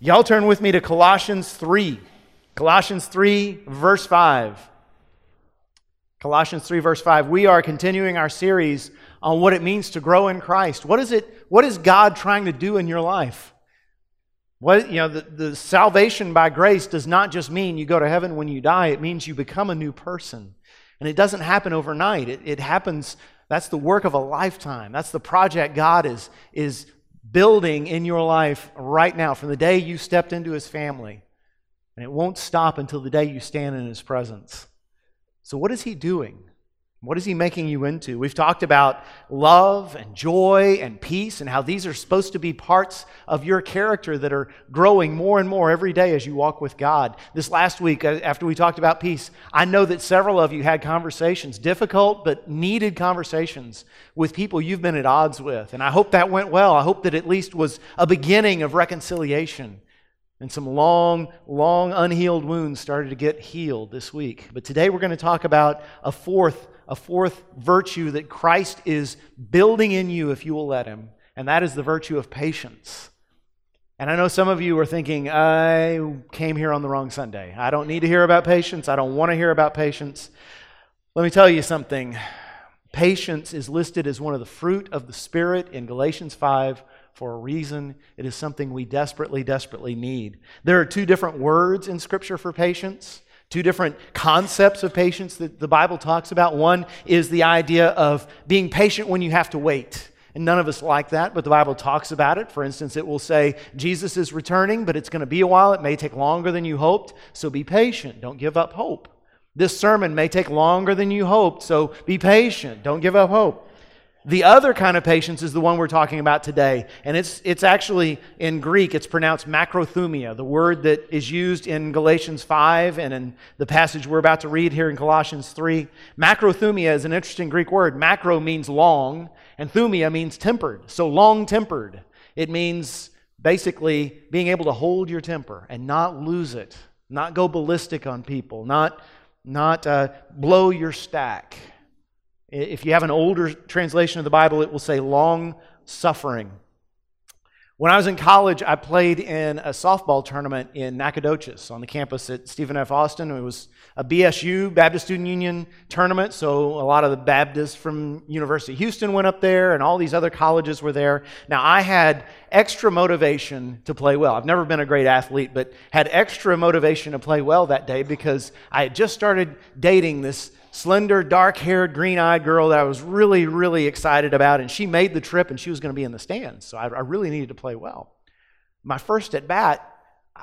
Y'all turn with me to Colossians 3. Colossians 3, verse 5. Colossians 3, verse 5. We are continuing our series on what it means to grow in Christ. What is it? What is God trying to do in your life? What, you know, the, the salvation by grace does not just mean you go to heaven when you die, it means you become a new person. And it doesn't happen overnight. It, it happens, that's the work of a lifetime. That's the project God is, is building in your life right now from the day you stepped into his family. And it won't stop until the day you stand in his presence. So, what is he doing? What is he making you into? We've talked about love and joy and peace and how these are supposed to be parts of your character that are growing more and more every day as you walk with God. This last week, uh, after we talked about peace, I know that several of you had conversations, difficult but needed conversations with people you've been at odds with. And I hope that went well. I hope that at least was a beginning of reconciliation. And some long, long unhealed wounds started to get healed this week. But today we're going to talk about a fourth a fourth virtue that Christ is building in you if you will let Him, and that is the virtue of patience. And I know some of you are thinking, I came here on the wrong Sunday. I don't need to hear about patience. I don't want to hear about patience. Let me tell you something. Patience is listed as one of the fruit of the Spirit in Galatians 5 for a reason. It is something we desperately, desperately need. There are two different words in Scripture for patience. Two different concepts of patience that the Bible talks about. One is the idea of being patient when you have to wait. And none of us like that, but the Bible talks about it. For instance, it will say, Jesus is returning, but it's going to be a while. It may take longer than you hoped, so be patient. Don't give up hope. This sermon may take longer than you hoped, so be patient. Don't give up hope. The other kind of patience is the one we're talking about today. And it's, it's actually in Greek, it's pronounced macrothumia, the word that is used in Galatians 5 and in the passage we're about to read here in Colossians 3. Macrothumia is an interesting Greek word. Macro means long, and thumia means tempered. So long tempered. It means basically being able to hold your temper and not lose it, not go ballistic on people, not, not uh, blow your stack. If you have an older translation of the Bible, it will say long suffering. When I was in college, I played in a softball tournament in Nacogdoches on the campus at Stephen F. Austin. It was a BSU, Baptist Student Union tournament, so a lot of the Baptists from University of Houston went up there, and all these other colleges were there. Now, I had extra motivation to play well. I've never been a great athlete, but had extra motivation to play well that day because I had just started dating this slender, dark haired, green eyed girl that I was really, really excited about. And she made the trip and she was going to be in the stands. So I, I really needed to play well. My first at bat,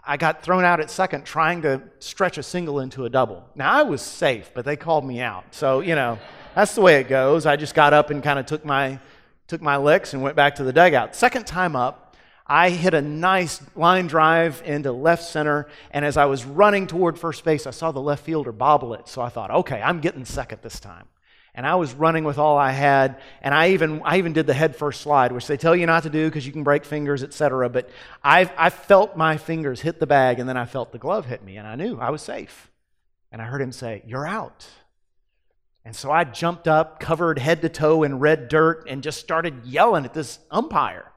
I got thrown out at second trying to stretch a single into a double. Now I was safe, but they called me out. So, you know, that's the way it goes. I just got up and kind of took my took my licks and went back to the dugout. Second time up, I hit a nice line drive into left center, and as I was running toward first base, I saw the left fielder bobble it. So I thought, okay, I'm getting second this time. And I was running with all I had, and I even, I even did the head first slide, which they tell you not to do because you can break fingers, etc. But I, I felt my fingers hit the bag, and then I felt the glove hit me, and I knew I was safe. And I heard him say, You're out. And so I jumped up, covered head to toe in red dirt, and just started yelling at this umpire.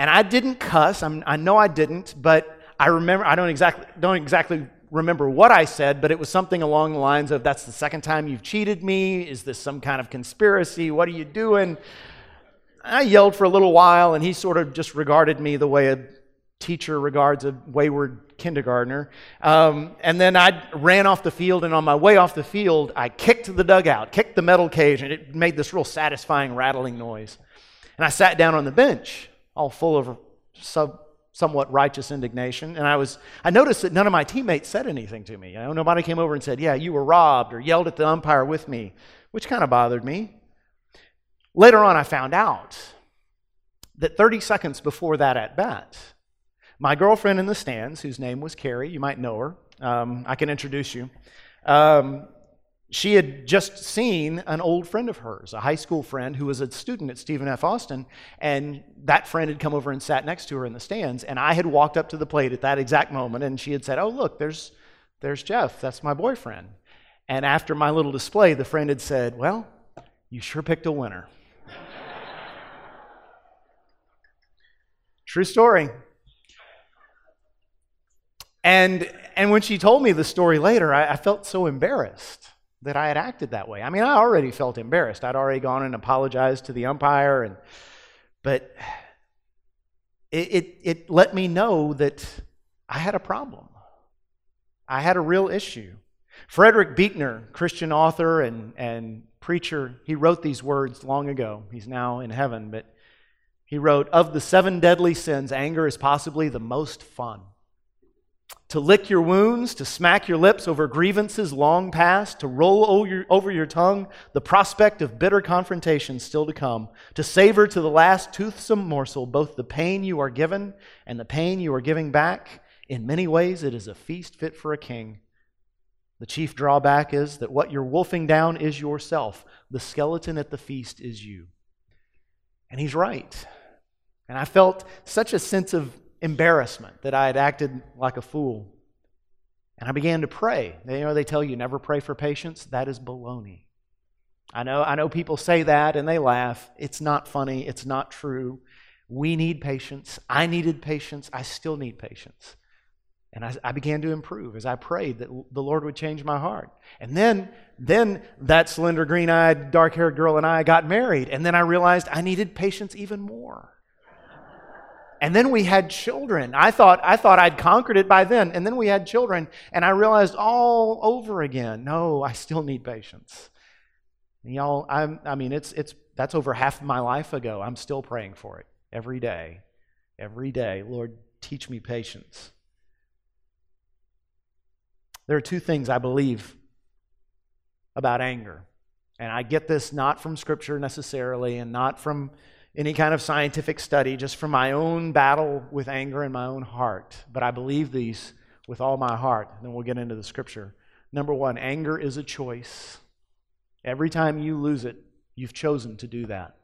And I didn't cuss. I'm, i know I didn't, but I remember. I don't exactly don't exactly remember what I said, but it was something along the lines of, "That's the second time you've cheated me. Is this some kind of conspiracy? What are you doing?" I yelled for a little while, and he sort of just regarded me the way a teacher regards a wayward kindergartner. Um, and then I ran off the field, and on my way off the field, I kicked the dugout, kicked the metal cage, and it made this real satisfying rattling noise. And I sat down on the bench all full of sub, somewhat righteous indignation. And I was, I noticed that none of my teammates said anything to me. You know, nobody came over and said, "Yeah, you were robbed," or yelled at the umpire with me, which kind of bothered me. Later on, I found out that 30 seconds before that at bat, my girlfriend in the stands, whose name was Carrie, you might know her. Um, I can introduce you. Um, she had just seen an old friend of hers, a high school friend who was a student at Stephen F. Austin, and that friend had come over and sat next to her in the stands. And I had walked up to the plate at that exact moment, and she had said, Oh, look, there's, there's Jeff. That's my boyfriend. And after my little display, the friend had said, Well, you sure picked a winner. True story. And, and when she told me the story later, I, I felt so embarrassed that I had acted that way. I mean, I already felt embarrassed. I'd already gone and apologized to the umpire, and, but it, it, it let me know that I had a problem. I had a real issue. Frederick Buechner, Christian author and, and preacher, he wrote these words long ago. He's now in heaven, but he wrote Of the seven deadly sins, anger is possibly the most fun. To lick your wounds, to smack your lips over grievances long past, to roll over your, tongue the prospect of bitter confrontation still to come, to savor to the last toothsome morsel both the pain you are given and the pain you are giving back. In many ways, it is a feast fit for a king. The chief drawback is that what you're wolfing down is yourself. The skeleton at the feast is you. And he's right. And I felt such a sense of embarrassment that I had acted like a fool. And I began to pray. You know, they tell you never pray for patience. That is baloney. I know, I know people say that and they laugh. It's not funny. It's not true. We need patience. I needed patience. I still need patience. And I, I, began to improve as I prayed that the Lord would change my heart. And then, then that slender, green eyed, dark haired girl and I got married. And then I realized I needed patience even more. And then we had children. I thought, I thought I'd conquered it by then. And then we had children. And I realized all over again no, I still need patience. And y'all, I'm, I mean, it's, it's, that's over half my life ago. I'm still praying for it every day. Every day. Lord, teach me patience. There are two things I believe about anger. And I get this not from Scripture necessarily and not from any kind of scientific study, just from my own battle with anger in my own heart. But I believe these with all my heart. Then we'll get into the Scripture. Number one, anger is a choice. Every time you lose it, you've chosen to do that.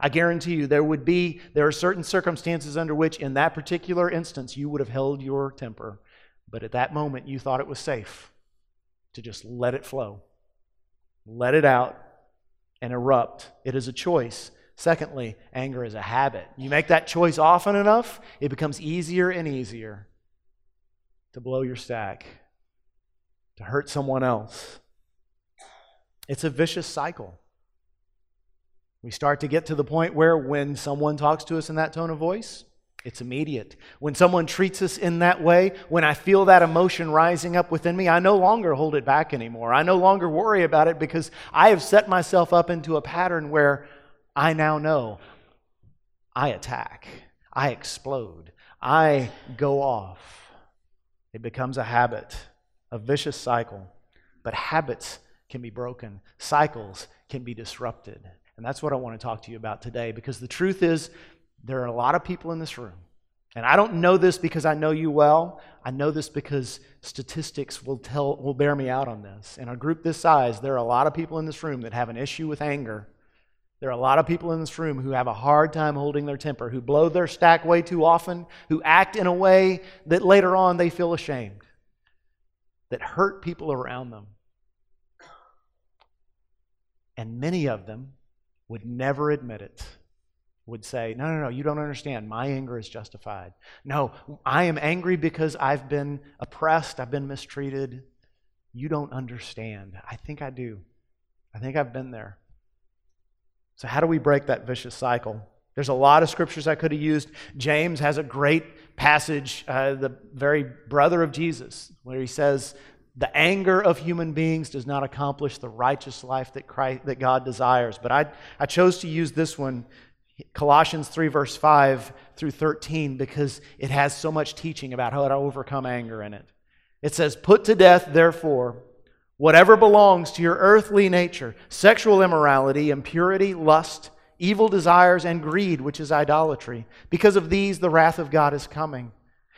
I guarantee you there would be, there are certain circumstances under which, in that particular instance, you would have held your temper. But at that moment, you thought it was safe to just let it flow, let it out, and erupt. It is a choice. Secondly, anger is a habit. You make that choice often enough, it becomes easier and easier to blow your stack, to hurt someone else. It's a vicious cycle. We start to get to the point where when someone talks to us in that tone of voice, it's immediate. When someone treats us in that way, when I feel that emotion rising up within me, I no longer hold it back anymore. I no longer worry about it because I have set myself up into a pattern where I now know I attack, I explode, I go off. It becomes a habit, a vicious cycle. But habits can be broken, cycles can be disrupted. And that's what I want to talk to you about today because the truth is, there are a lot of people in this room. And I don't know this because I know you well. I know this because statistics will tell will bear me out on this. In a group this size, there are a lot of people in this room that have an issue with anger. There are a lot of people in this room who have a hard time holding their temper, who blow their stack way too often, who act in a way that later on they feel ashamed, that hurt people around them. And many of them would never admit it would say, No, no, no, you don't understand. My anger is justified. No, I am angry because I've been oppressed, I've been mistreated. You don't understand. I think I do. I think I've been there. So, how do we break that vicious cycle? There's a lot of scriptures I could have used. James has a great passage, uh, the very brother of Jesus, where he says, the anger of human beings does not accomplish the righteous life that, Christ, that God desires. But I, I chose to use this one Colossians 3, verse 5 through 13, because it has so much teaching about how to overcome anger in it. It says, Put to death, therefore, whatever belongs to your earthly nature sexual immorality, impurity, lust, evil desires, and greed, which is idolatry. Because of these, the wrath of God is coming.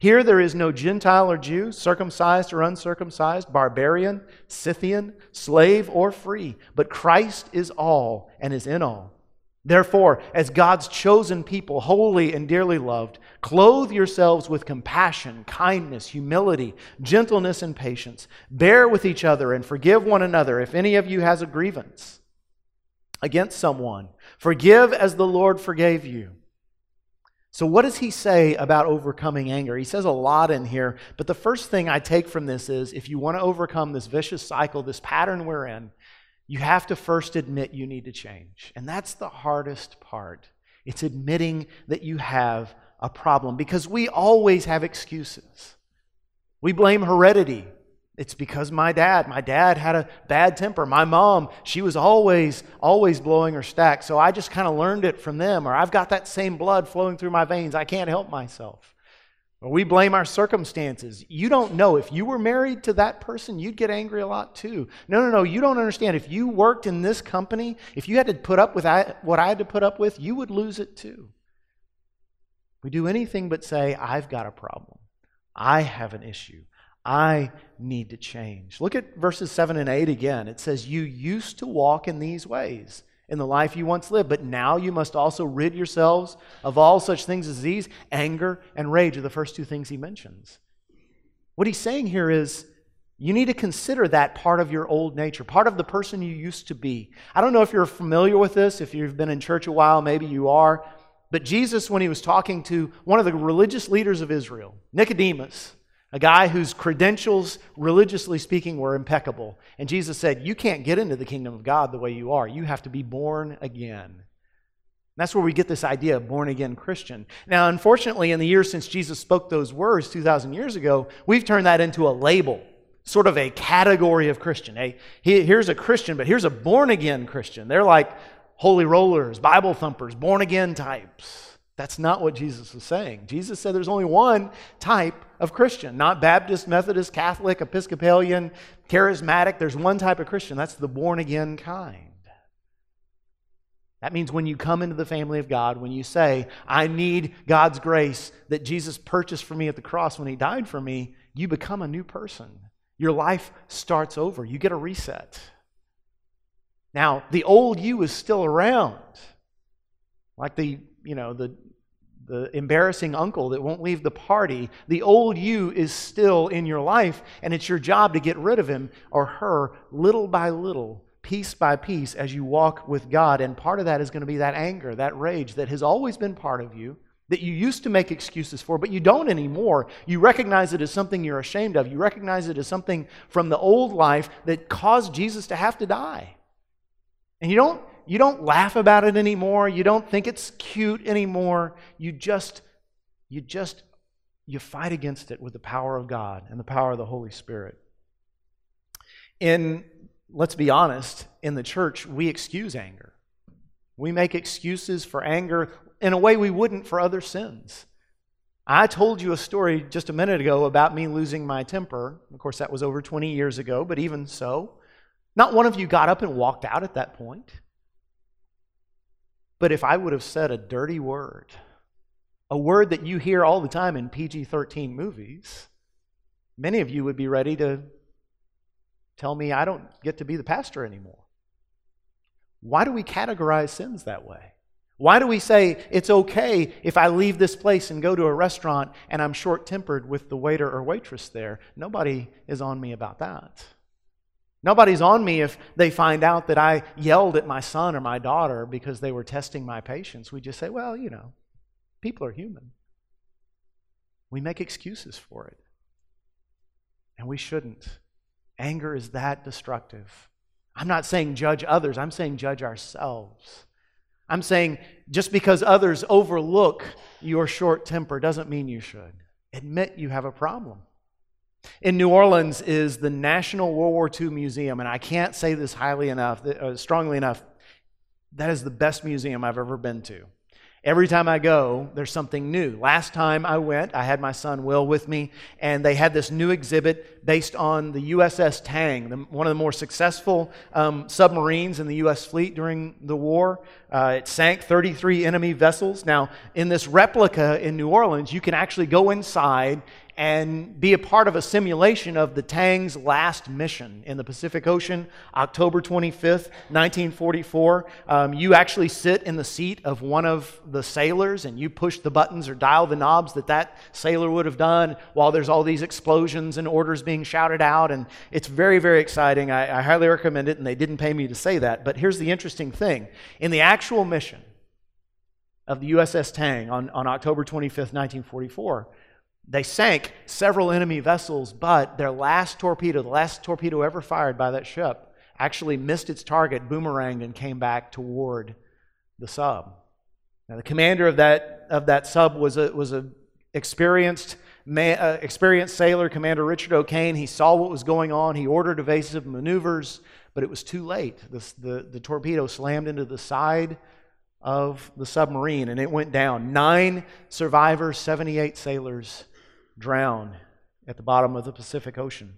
Here there is no Gentile or Jew, circumcised or uncircumcised, barbarian, Scythian, slave or free, but Christ is all and is in all. Therefore, as God's chosen people, holy and dearly loved, clothe yourselves with compassion, kindness, humility, gentleness, and patience. Bear with each other and forgive one another if any of you has a grievance against someone. Forgive as the Lord forgave you. So, what does he say about overcoming anger? He says a lot in here, but the first thing I take from this is if you want to overcome this vicious cycle, this pattern we're in, you have to first admit you need to change. And that's the hardest part. It's admitting that you have a problem because we always have excuses. We blame heredity. It's because my dad, my dad had a bad temper. My mom, she was always, always blowing her stack. So I just kind of learned it from them. Or I've got that same blood flowing through my veins. I can't help myself. We blame our circumstances. You don't know. If you were married to that person, you'd get angry a lot too. No, no, no. You don't understand. If you worked in this company, if you had to put up with what I had to put up with, you would lose it too. We do anything but say, I've got a problem. I have an issue. I need to change. Look at verses 7 and 8 again. It says, You used to walk in these ways in the life you once lived. But now you must also rid yourselves of all such things as these anger and rage are the first two things he mentions. What he's saying here is you need to consider that part of your old nature, part of the person you used to be. I don't know if you're familiar with this, if you've been in church a while, maybe you are. But Jesus, when he was talking to one of the religious leaders of Israel, Nicodemus, a guy whose credentials, religiously speaking, were impeccable. And Jesus said, You can't get into the kingdom of God the way you are. You have to be born again. that's where we get this idea of born again Christian. Now, unfortunately, in the years since Jesus spoke those words 2,000 years ago, we've turned that into a label, sort of a category of Christian. Hey, here's a Christian, but here's a born again Christian. They're like holy rollers, Bible thumpers, born again types. That's not what Jesus was saying. Jesus said there's only one type of Christian, not Baptist, Methodist, Catholic, Episcopalian, charismatic. There's one type of Christian. That's the born again kind. That means when you come into the family of God, when you say, I need God's grace that Jesus purchased for me at the cross when he died for me, you become a new person. Your life starts over. You get a reset. Now, the old you is still around. Like the, you know, the the embarrassing uncle that won't leave the party, the old you is still in your life, and it's your job to get rid of him or her little by little, piece by piece, as you walk with God. And part of that is going to be that anger, that rage that has always been part of you, that you used to make excuses for, but you don't anymore. You recognize it as something you're ashamed of. You recognize it as something from the old life that caused Jesus to have to die. And you don't you don't laugh about it anymore. You don't think it's cute anymore. You just, you just, you fight against it with the power of God and the power of the Holy Spirit. In, let's be honest, in the church, we excuse anger. We make excuses for anger in a way we wouldn't for other sins. I told you a story just a minute ago about me losing my temper. Of course, that was over 20 years ago, but even so, not one of you got up and walked out at that point. But if I would have said a dirty word, a word that you hear all the time in PG 13 movies, many of you would be ready to tell me I don't get to be the pastor anymore. Why do we categorize sins that way? Why do we say it's okay if I leave this place and go to a restaurant and I'm short tempered with the waiter or waitress there? Nobody is on me about that. Nobody's on me if they find out that I yelled at my son or my daughter because they were testing my patience. We just say, well, you know, people are human. We make excuses for it. And we shouldn't. Anger is that destructive. I'm not saying judge others, I'm saying judge ourselves. I'm saying just because others overlook your short temper doesn't mean you should. Admit you have a problem. In New Orleans is the National World War II Museum, and I can't say this highly enough, uh, strongly enough. That is the best museum I've ever been to. Every time I go, there's something new. Last time I went, I had my son Will with me, and they had this new exhibit based on the USS Tang, the, one of the more successful um, submarines in the U.S. fleet during the war. Uh, it sank 33 enemy vessels. Now, in this replica in New Orleans, you can actually go inside and be a part of a simulation of the Tang's last mission in the Pacific Ocean, October 25th, 1944. Um, you actually sit in the seat of one of the sailors and you push the buttons or dial the knobs that that sailor would have done while there's all these explosions and orders being shouted out. And it's very, very exciting. I, I highly recommend it, and they didn't pay me to say that. But here's the interesting thing in the actual mission, of the USS Tang on, on October 25th, 1944. They sank several enemy vessels, but their last torpedo, the last torpedo ever fired by that ship, actually missed its target, boomeranged, and came back toward the sub. Now, the commander of that, of that sub was a, was a experienced, uh, experienced sailor, Commander Richard O'Kane. He saw what was going on. He ordered evasive maneuvers, but it was too late. The, the, the torpedo slammed into the side of the submarine and it went down. Nine survivors, 78 sailors drowned at the bottom of the Pacific Ocean.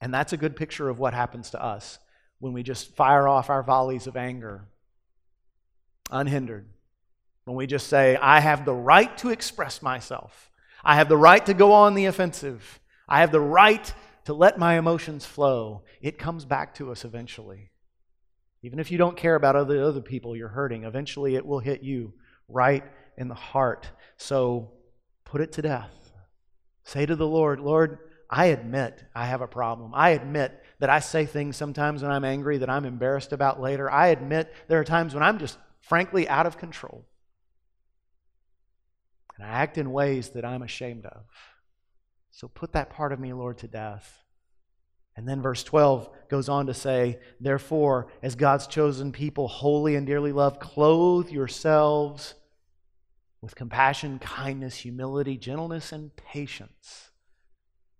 And that's a good picture of what happens to us when we just fire off our volleys of anger unhindered. When we just say, I have the right to express myself, I have the right to go on the offensive, I have the right to let my emotions flow, it comes back to us eventually. Even if you don't care about other, other people you're hurting, eventually it will hit you right in the heart. So put it to death. Say to the Lord, Lord, I admit I have a problem. I admit that I say things sometimes when I'm angry that I'm embarrassed about later. I admit there are times when I'm just frankly out of control. And I act in ways that I'm ashamed of. So put that part of me, Lord, to death. And then verse 12 goes on to say, Therefore, as God's chosen people, holy and dearly loved, clothe yourselves with compassion, kindness, humility, gentleness, and patience.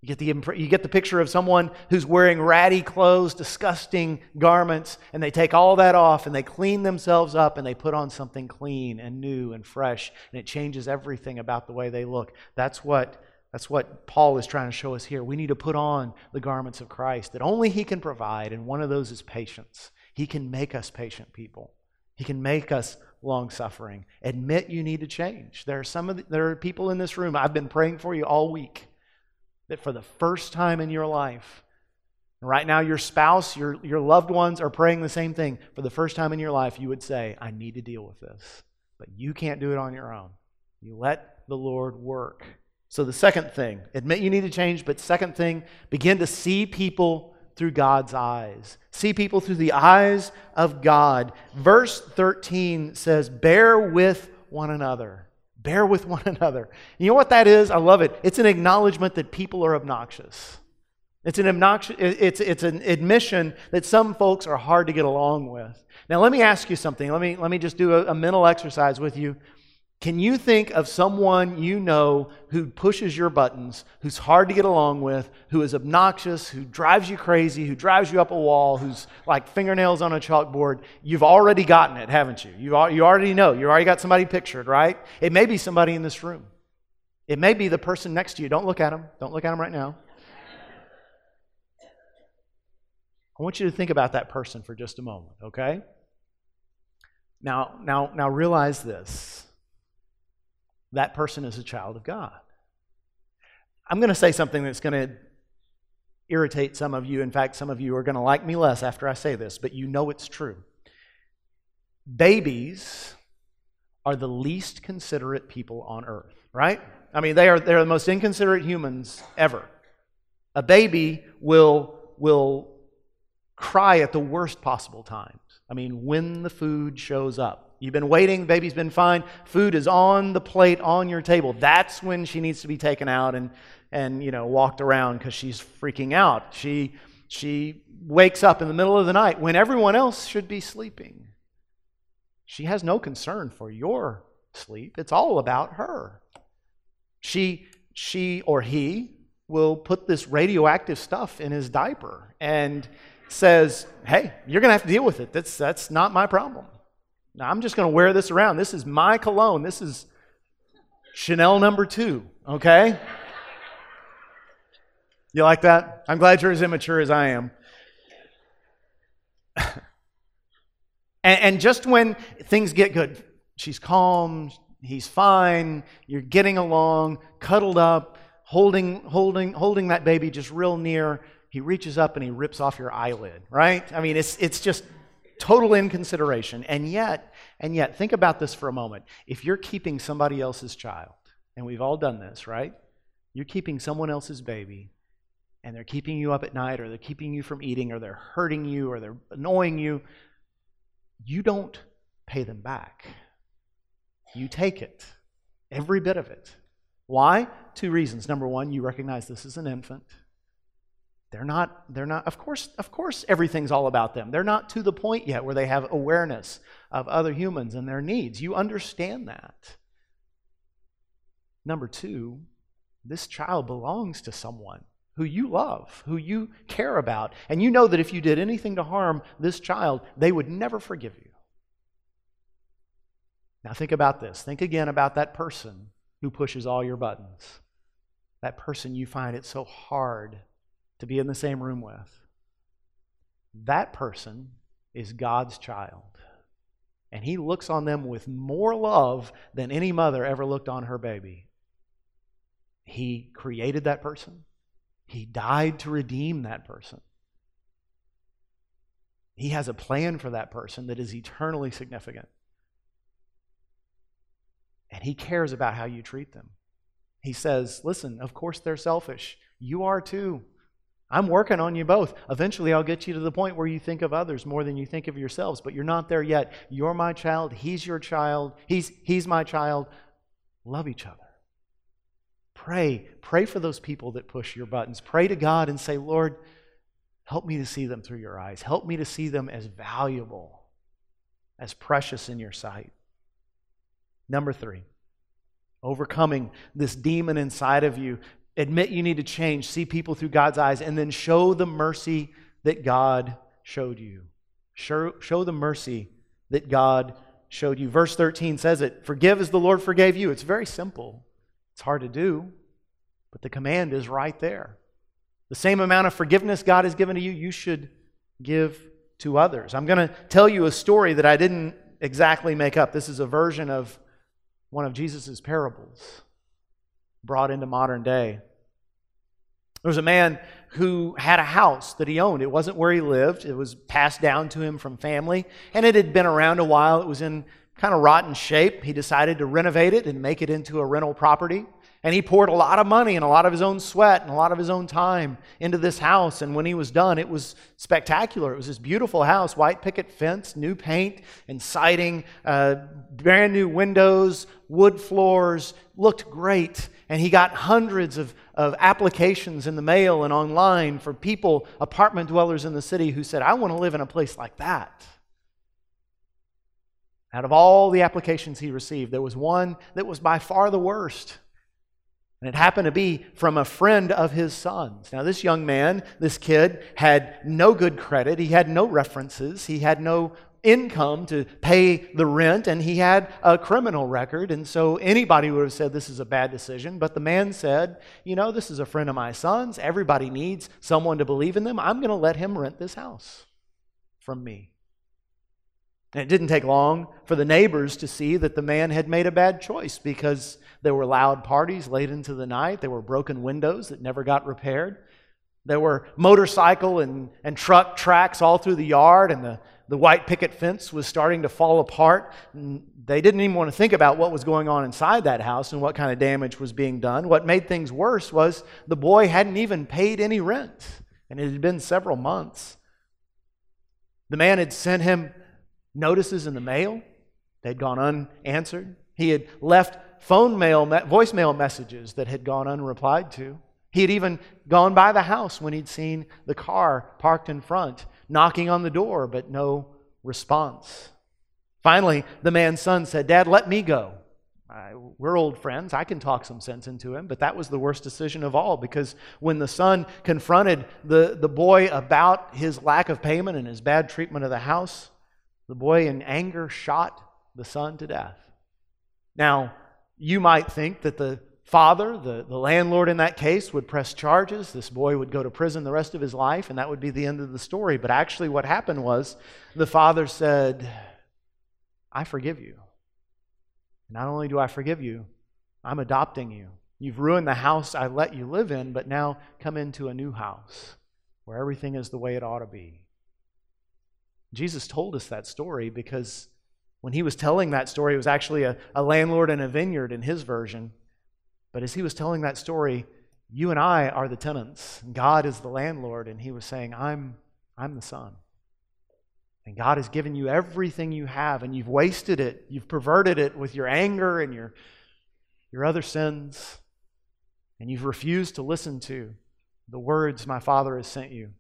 You get, the, you get the picture of someone who's wearing ratty clothes, disgusting garments, and they take all that off and they clean themselves up and they put on something clean and new and fresh, and it changes everything about the way they look. That's what that's what Paul is trying to show us here. We need to put on the garments of Christ that only He can provide, and one of those is patience. He can make us patient people. He can make us long suffering. Admit you need to change. There are some of the, there are people in this room. I've been praying for you all week that for the first time in your life, right now your spouse, your, your loved ones are praying the same thing. For the first time in your life, you would say, I need to deal with this. But you can't do it on your own. You let the Lord work. So, the second thing, admit you need to change, but second thing, begin to see people through God's eyes. See people through the eyes of God. Verse 13 says, Bear with one another. Bear with one another. You know what that is? I love it. It's an acknowledgement that people are obnoxious. It's an obnoxious, it's, it's an admission that some folks are hard to get along with. Now, let me ask you something. Let me, let me just do a, a mental exercise with you. Can you think of someone you know who pushes your buttons, who's hard to get along with, who is obnoxious, who drives you crazy, who drives you up a wall, who's like fingernails on a chalkboard? You've already gotten it, haven't you? You, you already know. You already got somebody pictured, right? It may be somebody in this room. It may be the person next to you. Don't look at them. Don't look at them right now. I want you to think about that person for just a moment, okay? Now, now, now realize this that person is a child of God. I'm going to say something that's going to irritate some of you. In fact, some of you are going to like me less after I say this, but you know it's true. Babies are the least considerate people on earth, right? I mean, they are they're the most inconsiderate humans ever. A baby will will cry at the worst possible times. I mean, when the food shows up. You've been waiting, baby's been fine, food is on the plate on your table. That's when she needs to be taken out and, and you know, walked around because she's freaking out. She, she wakes up in the middle of the night when everyone else should be sleeping. She has no concern for your sleep, it's all about her. She, she or he will put this radioactive stuff in his diaper and says, Hey, you're going to have to deal with it. That's, that's not my problem. Now, I'm just going to wear this around. This is my cologne. This is Chanel number two, okay? You like that? I'm glad you're as immature as I am. and, and just when things get good, she's calm, he's fine, you're getting along, cuddled up, holding, holding, holding that baby just real near. He reaches up and he rips off your eyelid, right? I mean, it's, it's just total inconsideration. And yet, and yet, think about this for a moment. If you're keeping somebody else's child, and we've all done this, right? You're keeping someone else's baby, and they're keeping you up at night, or they're keeping you from eating, or they're hurting you, or they're annoying you. You don't pay them back. You take it, every bit of it. Why? Two reasons. Number one, you recognize this is an infant. They're not, they're not, of course, of course, everything's all about them. They're not to the point yet where they have awareness of other humans and their needs. You understand that. Number two, this child belongs to someone who you love, who you care about, and you know that if you did anything to harm this child, they would never forgive you. Now, think about this. Think again about that person who pushes all your buttons. That person you find it so hard to be in the same room with. That person is God's child. And He looks on them with more love than any mother ever looked on her baby. He created that person, He died to redeem that person. He has a plan for that person that is eternally significant. And He cares about how you treat them. He says, Listen, of course they're selfish. You are too. I'm working on you both. Eventually, I'll get you to the point where you think of others more than you think of yourselves, but you're not there yet. You're my child. He's your child. He's, he's my child. Love each other. Pray. Pray for those people that push your buttons. Pray to God and say, Lord, help me to see them through your eyes. Help me to see them as valuable, as precious in your sight. Number three, overcoming this demon inside of you. Admit you need to change, see people through God's eyes, and then show the mercy that God showed you. Show, show the mercy that God showed you. Verse 13 says it Forgive as the Lord forgave you. It's very simple, it's hard to do, but the command is right there. The same amount of forgiveness God has given to you, you should give to others. I'm going to tell you a story that I didn't exactly make up. This is a version of one of Jesus' parables brought into modern day. There was a man who had a house that he owned. It wasn't where he lived, it was passed down to him from family, and it had been around a while. It was in kind of rotten shape. He decided to renovate it and make it into a rental property. And he poured a lot of money and a lot of his own sweat and a lot of his own time into this house. And when he was done, it was spectacular. It was this beautiful house, white picket fence, new paint and siding, uh, brand new windows, wood floors, looked great. And he got hundreds of, of applications in the mail and online for people, apartment dwellers in the city, who said, I want to live in a place like that. Out of all the applications he received, there was one that was by far the worst. And it happened to be from a friend of his son's. Now, this young man, this kid, had no good credit. He had no references. He had no income to pay the rent, and he had a criminal record. And so anybody would have said this is a bad decision. But the man said, You know, this is a friend of my son's. Everybody needs someone to believe in them. I'm going to let him rent this house from me. And it didn't take long for the neighbors to see that the man had made a bad choice because there were loud parties late into the night. There were broken windows that never got repaired. There were motorcycle and, and truck tracks all through the yard, and the, the white picket fence was starting to fall apart. They didn't even want to think about what was going on inside that house and what kind of damage was being done. What made things worse was the boy hadn't even paid any rent, and it had been several months. The man had sent him notices in the mail. They'd gone unanswered. He had left phone mail, voicemail messages that had gone unreplied to. He had even gone by the house when he'd seen the car parked in front, knocking on the door, but no response. Finally, the man's son said, Dad, let me go. I, we're old friends. I can talk some sense into him. But that was the worst decision of all because when the son confronted the, the boy about his lack of payment and his bad treatment of the house, the boy, in anger, shot the son to death. Now, you might think that the father, the, the landlord in that case, would press charges. This boy would go to prison the rest of his life, and that would be the end of the story. But actually, what happened was the father said, I forgive you. Not only do I forgive you, I'm adopting you You've ruined the house I let you live in, but now come into a new house where everything is the way it ought to be. Jesus told us that story because when he was telling that story, it was actually a, a landlord in a vineyard in his version. But as he was telling that story, you and I are the tenants. God is the landlord, and he was saying, I'm, I'm the son. And God has given you everything you have, and you've wasted it. You've perverted it with your anger and your, your other sins. And you've refused to listen to the words my Father has sent you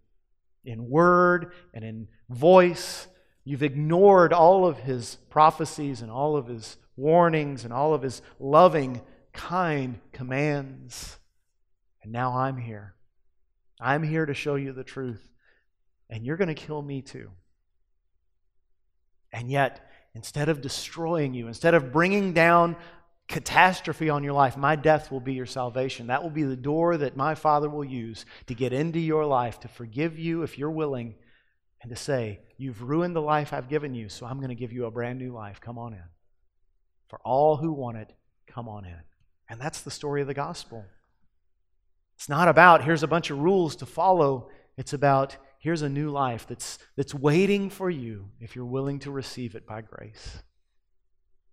in word and in voice. You've ignored all of his prophecies and all of his warnings and all of his loving, kind commands. And now I'm here. I'm here to show you the truth. And you're going to kill me too. And yet, instead of destroying you, instead of bringing down catastrophe on your life, my death will be your salvation. That will be the door that my Father will use to get into your life, to forgive you if you're willing, and to say, You've ruined the life I've given you, so I'm going to give you a brand new life. Come on in. For all who want it, come on in. And that's the story of the gospel. It's not about here's a bunch of rules to follow, it's about here's a new life that's, that's waiting for you if you're willing to receive it by grace.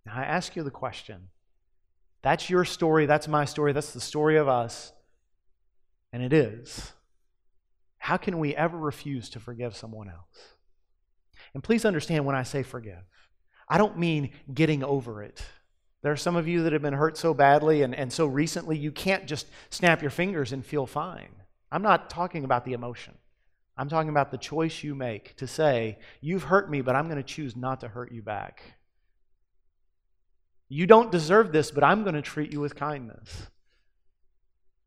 Now, I ask you the question that's your story, that's my story, that's the story of us. And it is. How can we ever refuse to forgive someone else? And please understand when I say forgive, I don't mean getting over it. There are some of you that have been hurt so badly and, and so recently you can't just snap your fingers and feel fine. I'm not talking about the emotion. I'm talking about the choice you make to say, You've hurt me, but I'm going to choose not to hurt you back. You don't deserve this, but I'm going to treat you with kindness.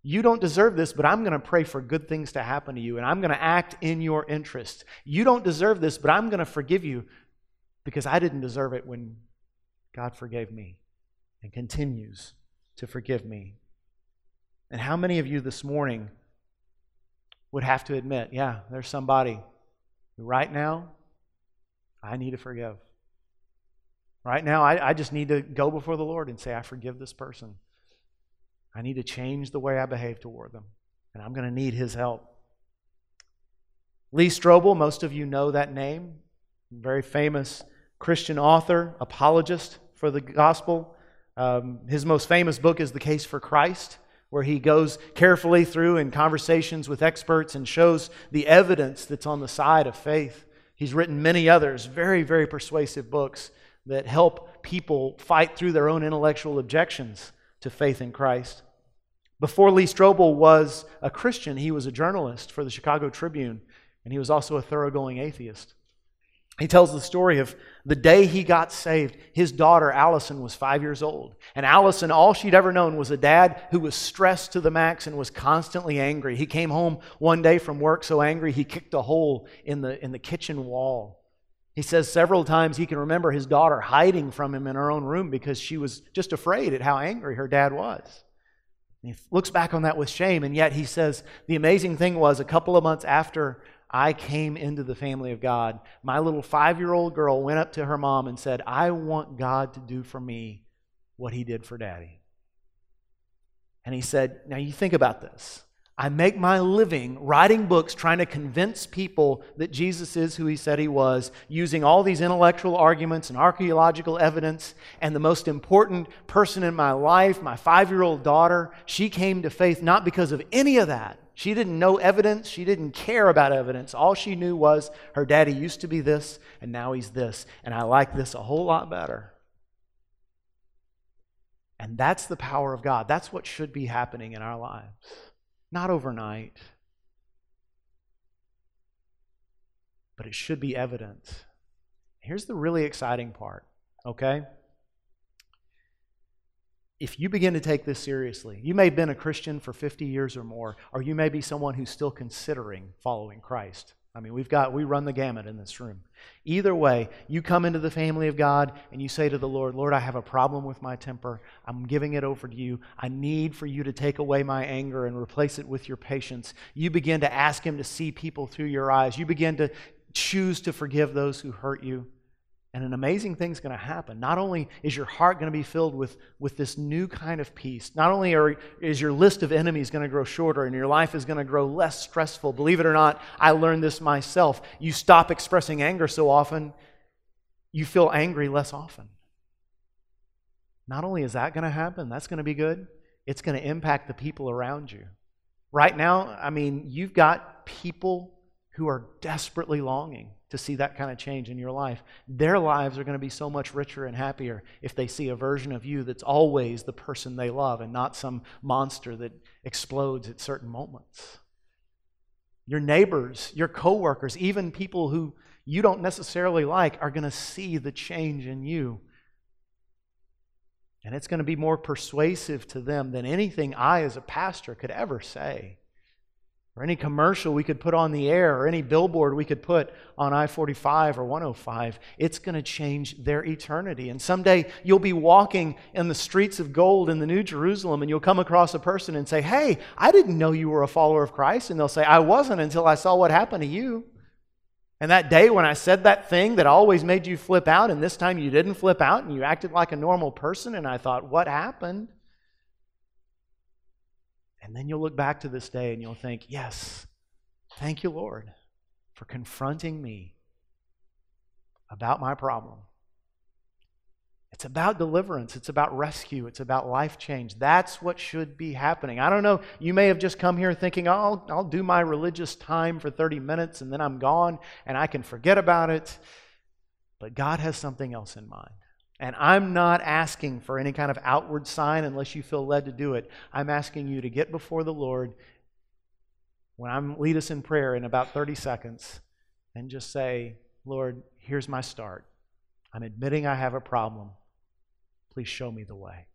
You don't deserve this, but I'm going to pray for good things to happen to you, and I'm going to act in your interest. You don't deserve this, but I'm going to forgive you because I didn't deserve it when God forgave me and continues to forgive me. And how many of you this morning would have to admit, yeah, there's somebody who right now I need to forgive? Right now, I, I just need to go before the Lord and say, I forgive this person. I need to change the way I behave toward them, and I'm going to need his help. Lee Strobel, most of you know that name, very famous Christian author, apologist for the gospel. Um, his most famous book is The Case for Christ, where he goes carefully through in conversations with experts and shows the evidence that's on the side of faith. He's written many others, very, very persuasive books that help people fight through their own intellectual objections to faith in Christ. Before Lee Strobel was a Christian, he was a journalist for the Chicago Tribune, and he was also a thoroughgoing atheist. He tells the story of the day he got saved. His daughter, Allison, was five years old. And Allison, all she'd ever known was a dad who was stressed to the max and was constantly angry. He came home one day from work so angry he kicked a hole in the, in the kitchen wall. He says several times he can remember his daughter hiding from him in her own room because she was just afraid at how angry her dad was. And he looks back on that with shame, and yet he says the amazing thing was a couple of months after I came into the family of God, my little five year old girl went up to her mom and said, I want God to do for me what he did for daddy. And he said, Now you think about this. I make my living writing books trying to convince people that Jesus is who he said he was, using all these intellectual arguments and archaeological evidence. And the most important person in my life, my five year old daughter, she came to faith not because of any of that. She didn't know evidence. She didn't care about evidence. All she knew was her daddy used to be this, and now he's this. And I like this a whole lot better. And that's the power of God. That's what should be happening in our lives. Not overnight, but it should be evident. Here's the really exciting part, okay? If you begin to take this seriously, you may have been a Christian for 50 years or more, or you may be someone who's still considering following Christ. I mean, we've got, we run the gamut in this room. Either way, you come into the family of God and you say to the Lord, Lord, I have a problem with my temper. I'm giving it over to you. I need for you to take away my anger and replace it with your patience. You begin to ask Him to see people through your eyes. You begin to choose to forgive those who hurt you. And an amazing thing's going to happen. Not only is your heart going to be filled with, with this new kind of peace, not only are, is your list of enemies going to grow shorter and your life is going to grow less stressful. Believe it or not, I learned this myself. You stop expressing anger so often, you feel angry less often. Not only is that going to happen, that's going to be good, it's going to impact the people around you. Right now, I mean, you've got people who are desperately longing to see that kind of change in your life. Their lives are going to be so much richer and happier if they see a version of you that's always the person they love and not some monster that explodes at certain moments. Your neighbors, your coworkers, even people who you don't necessarily like are going to see the change in you. And it's going to be more persuasive to them than anything I, as a pastor, could ever say or any commercial we could put on the air, or any billboard we could put on I 45 or 105, it's going to change their eternity. And someday you'll be walking in the streets of gold in the New Jerusalem, and you'll come across a person and say, Hey, I didn't know you were a follower of Christ. And they'll say, I wasn't until I saw what happened to you. And that day when I said that thing that always made you flip out, and this time you didn't flip out and you acted like a normal person, and I thought, What happened? And then you'll look back to this day and you'll think, yes, thank you, Lord, for confronting me about my problem. It's about deliverance. It's about rescue. It's about life change. That's what should be happening. I don't know. You may have just come here thinking, oh, I'll, I'll do my religious time for 30 minutes and then I'm gone and I can forget about it. But God has something else in mind. And I'm not asking for any kind of outward sign unless you feel led to do it. I'm asking you to get before the Lord when I'm lead us in prayer in about 30 seconds and just say, Lord, here's my start. I'm admitting I have a problem. Please show me the way.